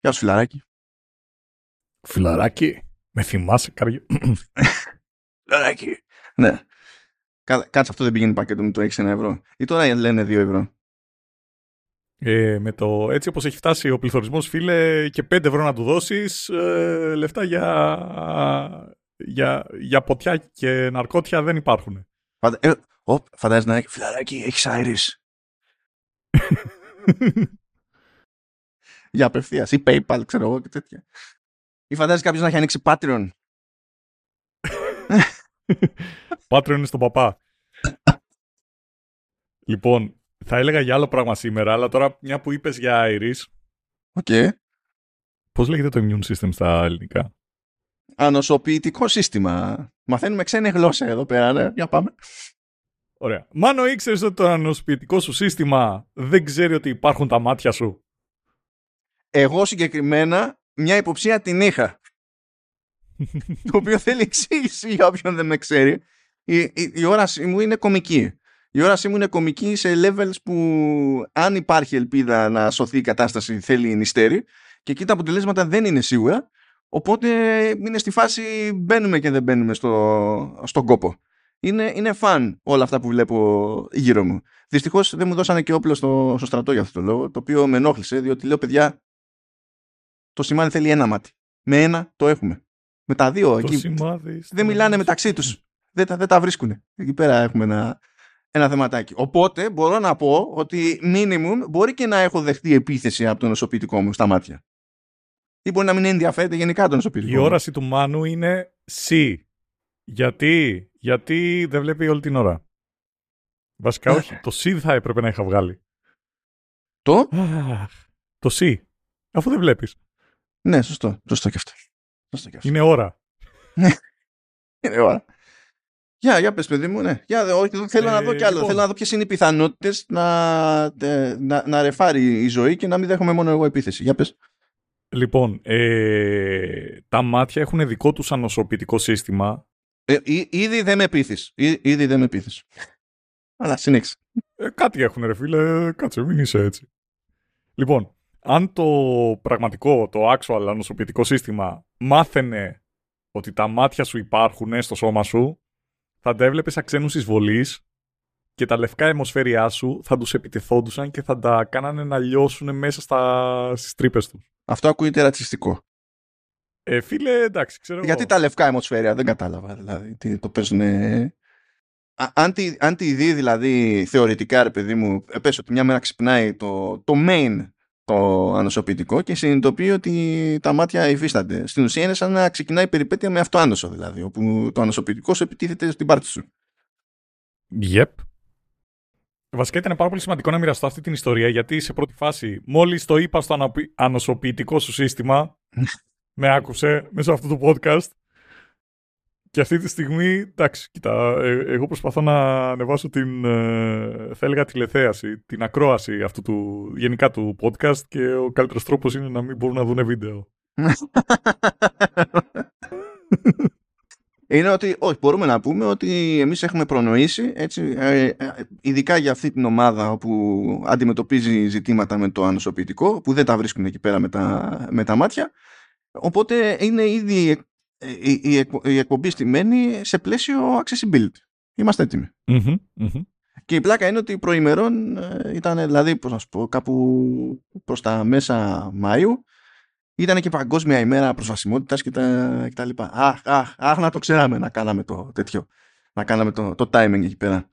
Γεια σου, φιλαράκι. Φιλαράκι, με θυμάσαι καρδιά. φιλαράκι. Ναι. Κάτσε αυτό δεν πηγαίνει πακέτο με το 6 ευρώ. Ή τώρα λένε 2 ευρώ. Ε, με το έτσι όπως έχει φτάσει ο πληθωρισμός φίλε και 5 ευρώ να του δώσεις ε, λεφτά για, για, για ποτιά και ναρκώτια δεν υπάρχουν. Φαντα... Ε, φαντάζεσαι να έχει φιλαράκι, έχεις Iris. για απευθείας ή PayPal, ξέρω εγώ και τέτοια. Ή φαντάζεσαι κάποιος να έχει ανοίξει Patreon. Patreon είναι στον παπά. λοιπόν, θα έλεγα για άλλο πράγμα σήμερα, αλλά τώρα μια που είπες για Iris. OK. Okay. Πώς λέγεται το immune system στα ελληνικά; Ανοσοποιητικό σύστημα. Μαθαίνουμε ξένη γλώσσα εδώ πέρα, ναι. Για πάμε. Ωραία. Μάνο ήξερες ότι το ανοσοποιητικό σου σύστημα δεν ξέρει ότι υπάρχουν τα μάτια σου; Εγώ συγκεκριμένα μια υποψία την είχα. το οποίο θέλει εξήγηση για όποιον δεν με ξέρει. Η, η, η όρασή μου είναι κομική. Η όρασή μου είναι κομική σε levels που αν υπάρχει ελπίδα να σωθεί η κατάσταση θέλει νηστέρι και εκεί τα αποτελέσματα δεν είναι σίγουρα οπότε είναι στη φάση μπαίνουμε και δεν μπαίνουμε στο, στον κόπο. Είναι, είναι φαν όλα αυτά που βλέπω γύρω μου. Δυστυχώς δεν μου δώσανε και όπλο στο, στο στρατό για αυτό το λόγο, το οποίο με ενόχλησε, διότι λέω παιδιά, το σημάδι θέλει ένα μάτι. Με ένα το έχουμε. Με τα δύο το εκεί. Σημάδι, δεν μιλάνε μεταξύ τους. Δεν, τα, δεν τα βρίσκουν. Εκεί πέρα έχουμε ένα, ένα θεματάκι. Οπότε μπορώ να πω ότι minimum μπορεί και να έχω δεχτεί επίθεση από τον νοσοποιητικό μου στα μάτια. Ή μπορεί να μην ενδιαφέρεται γενικά τον νοσοποιητικό. Η όραση του Μάνου είναι C. Γιατί, γιατί δεν βλέπει όλη την ώρα. Βασικά όχι. το C θα έπρεπε να είχα βγάλει. Το; το C. Αφού δεν βλέπεις. Ναι, σωστό. Σωστό και αυτό. Σωστό και αυτό. Είναι ώρα. Ναι. Είναι ώρα. Για, για πες παιδί μου, ναι. Για, όχι, θέλω να δω κι άλλο. λοιπόν. Θέλω να δω ποιες είναι οι πιθανότητες να, να, να ρεφάρει η ζωή και να μην δέχομαι μόνο εγώ επίθεση. Για πες. Λοιπόν, ε, τα μάτια έχουν δικό τους ανοσοποιητικό σύστημα. Ε, εί- ήδη δεν με πείθεις. Εί- Ήδη δεν με πείθεις. Αλλά συνέχισε. Ε, κάτι έχουν ρε φίλε, κάτσε μην είσαι έτσι. Λοιπόν, αν το πραγματικό, το actual ανοσοποιητικό σύστημα μάθαινε ότι τα μάτια σου υπάρχουν στο σώμα σου, θα τα έβλεπες σαν ξένους εισβολείς και τα λευκά αιμοσφαίριά σου θα τους επιτεθόντουσαν και θα τα κάνανε να λιώσουν μέσα στα... στις τρύπες τους. Αυτό ακούγεται ρατσιστικό. Ε, φίλε, εντάξει, ξέρω Γιατί εγώ. τα λευκά αιμοσφαίρια, δεν κατάλαβα. Δηλαδή, τι το παίζουν. Αν τη, αν τη δει δηλαδή θεωρητικά, ρε παιδί μου, ε, πες ότι μια μέρα ξυπνάει το, το main το ανοσοποιητικό και συνειδητοποιεί ότι τα μάτια υφίστανται. Στην ουσία είναι σαν να ξεκινάει η περιπέτεια με αυτοάνωσο δηλαδή, όπου το ανοσοποιητικό σου επιτίθεται στην πάρτι σου. Yep. Βασικά ήταν πάρα πολύ σημαντικό να μοιραστώ αυτή την ιστορία γιατί σε πρώτη φάση μόλις το είπα στο αναπη- ανοσοποιητικό σου σύστημα με άκουσε μέσω αυτού του podcast και αυτή τη στιγμή, εντάξει, κοίτα, ε, εγώ προσπαθώ να ανεβάσω την, ε, θα έλεγα, τηλεθέαση, την ακρόαση αυτού του, γενικά του podcast και ο καλύτερος τρόπος είναι να μην μπορούν να δουν βίντεο. είναι ότι, όχι, μπορούμε να πούμε ότι εμείς έχουμε προνοήσει, έτσι, ε, ε, ειδικά για αυτή την ομάδα όπου αντιμετωπίζει ζητήματα με το ανοσοποιητικό, που δεν τα βρίσκουν εκεί πέρα με τα, με τα μάτια, οπότε είναι ήδη ε, η, η, εκπο- η εκπομπή στημένη σε πλαίσιο accessibility. Είμαστε έτοιμοι. Μμμ, μμμ. Και η πλάκα είναι ότι προημερών ε, ήταν, δηλαδή, πώς να σου πω, κάπου προς τα μέσα Μαΐου, ήταν και παγκόσμια ημέρα προσβασιμότητας και τα, και τα λοιπά. Αχ, αχ, αχ, να το ξέραμε να κάναμε το τέτοιο. Να κάναμε το, το timing εκεί πέρα.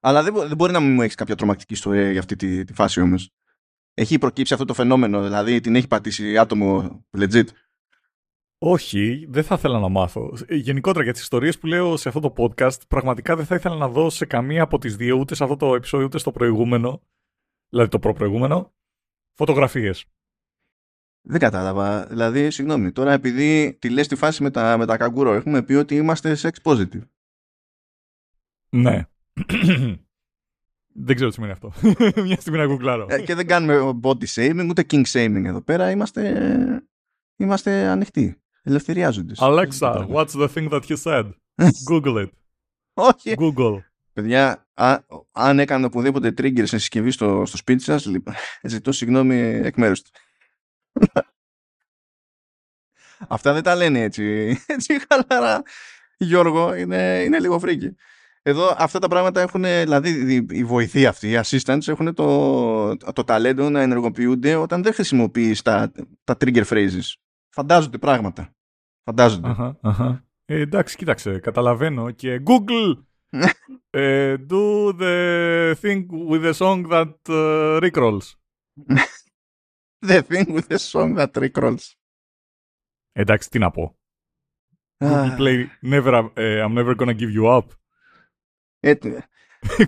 Αλλά δεν, μπο- δεν μπορεί να μου έχεις κάποια τρομακτική ιστορία για αυτή τη, τη φάση όμως. Έχει προκύψει αυτό το φαινόμενο, δηλαδή την έχει πατήσει άτομο legit. Όχι, δεν θα ήθελα να μάθω. Ε, Γενικότερα για τις ιστορίες που λέω σε αυτό το podcast, πραγματικά δεν θα ήθελα να δω σε καμία από τις δύο, ούτε σε αυτό το επεισόδιο, ούτε στο προηγούμενο, δηλαδή το προπροηγούμενο, φωτογραφίες. Δεν κατάλαβα. Δηλαδή, συγγνώμη, τώρα επειδή τη λες τη φάση με τα, με τα καγκούρο, έχουμε πει ότι είμαστε sex positive. Ναι. δεν ξέρω τι σημαίνει αυτό. Μια στιγμή να γκουγκλάρω. Ε, και δεν κάνουμε body shaming, ούτε king shaming εδώ πέρα. Είμαστε, είμαστε ανοιχτοί. Ελευθεριάζοντες. Alexa, what's the thing that you said? Google it. Όχι. Google. Παιδιά, α, αν έκανε οπουδήποτε trigger σε συσκευή στο, στο σπίτι σας, λοιπόν, ζητώ συγγνώμη εκ μέρους του. Αυτά δεν τα λένε έτσι. Έτσι χαλαρά. Γιώργο, είναι, είναι λίγο φρίκι. Εδώ αυτά τα πράγματα έχουν, δηλαδή οι βοηθοί αυτοί, οι assistants έχουν το, το ταλέντο να ενεργοποιούνται όταν δεν χρησιμοποιείς τα, τα trigger phrases. Φαντάζονται πράγματα. Φαντάζονται. Αχα, αχα. Ε, εντάξει, κοίταξε, καταλαβαίνω και Google ε, do the thing with the song that uh, recrolls. the thing with the song that recrolls. Εντάξει, τι να πω. Google Play, never, uh, I'm never gonna give you up. Έτσι.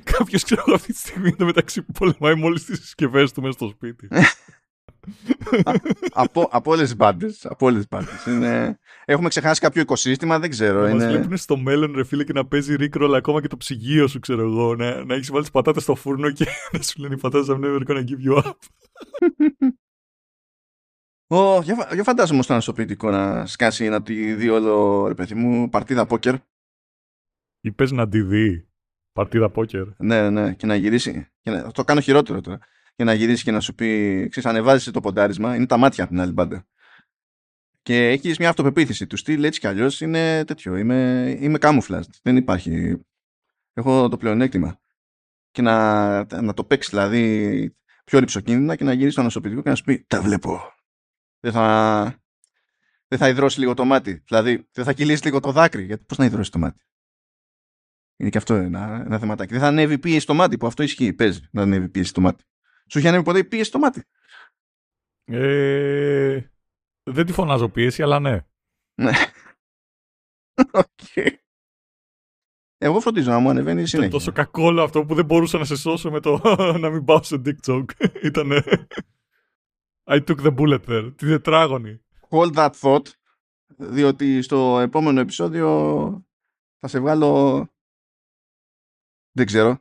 Κάποιος ξέρω αυτή τη στιγμή το μεταξύ που πολεμάει μόλις τις συσκευές του μέσα στο σπίτι. Από, από όλες τις μπάντες. Από όλες τις Είναι... Έχουμε ξεχάσει κάποιο οικοσύστημα, δεν ξέρω. Να είναι... μας βλέπουν στο μέλλον, ρε φίλε, και να παίζει ρίκρολ ακόμα και το ψυγείο σου, ξέρω εγώ. Να, να έχεις βάλει τις πατάτες στο φούρνο και να σου λένε οι πατάτες I'm never gonna give you up. Oh, για, για φαντάζομαι στο ανασωπητικό να σκάσει να τη δει όλο, ρε παιδί μου, παρτίδα πόκερ. Ή πες να τη δει. Παρτίδα πόκερ. Ναι, ναι, και να γυρίσει. Και να, το κάνω χειρότερο τώρα. Και να γυρίσει και να σου πει, ξέρεις, ανεβάζει το ποντάρισμα, είναι τα μάτια από την άλλη μπάντα. Και έχεις μια αυτοπεποίθηση. Του στυλ έτσι κι αλλιώς είναι τέτοιο. Είμαι, είμαι camouflaged. Δεν υπάρχει. Έχω το πλεονέκτημα. Και να, να το παίξεις δηλαδή πιο ρηψοκίνδυνα και να γυρίσεις στο νοσοποιητικό και να σου πει Τα βλέπω. Δεν θα, δεν θα υδρώσει λίγο το μάτι. Δηλαδή δεν θα κυλήσει λίγο το δάκρυ. Γιατί πώς να υδρώσει το μάτι. Είναι και αυτό ένα, ένα θεματάκι. Δεν θα ανέβει πίεση στο μάτι που αυτό ισχύει. Παίζει να ανέβει πίεση στο μάτι. Σου έχει ανέβει ποτέ πίεση στο μάτι; Ε, δεν τη φωνάζω πίεση, αλλά ναι. Ναι. Okay. Εγώ φροντίζω να μου ανεβαίνει συνέχεια. Ήταν τόσο κακό αυτό που δεν μπορούσα να σε σώσω με το να μην πάω σε dick joke. Ήτανε... I took the bullet there. Τη τετράγωνη. Hold that thought. Διότι στο επόμενο επεισόδιο θα σε βγάλω δεν ξέρω.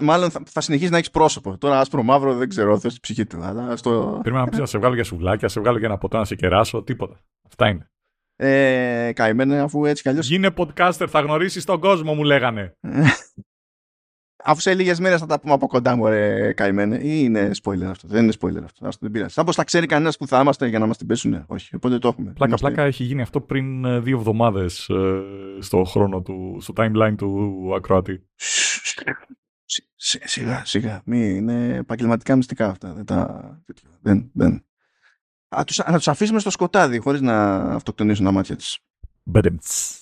Μάλλον θα, θα συνεχίσει να έχεις πρόσωπο. Τώρα άσπρο μαύρο δεν ξέρω, θες την ψυχή του. Αλλά στο... Πρέπει να πει να σε βγάλω για σουβλάκια, να σε βγάλω για ένα ποτό να σε κεράσω, τίποτα. Αυτά είναι. Ε, καημένε αφού έτσι κι αλλιώ. Γίνε podcaster, θα γνωρίσεις τον κόσμο, μου λέγανε. Αφού σε λίγες μέρες θα τα πούμε από κοντά μου, ρε καημένε. Ή είναι spoiler αυτό. Δεν είναι spoiler αυτό. Αυτό δεν πειράζει. Σαν πω θα ξέρει κανένας που θα είμαστε για να μας την πέσουν. Όχι. Οπότε το έχουμε. Πλάκα, είμαστε... πλάκα έχει γίνει αυτό πριν ε, δύο εβδομάδες ε, στο χρόνο του, στο timeline του ακροατή. Σιγά, σιγά. Μη, είναι επαγγελματικά μυστικά αυτά. Δεν τα. Δεν, δεν. Α, τους, να του αφήσουμε στο σκοτάδι χωρί να αυτοκτονήσουν τα μάτια τη. Μπέντεμτς.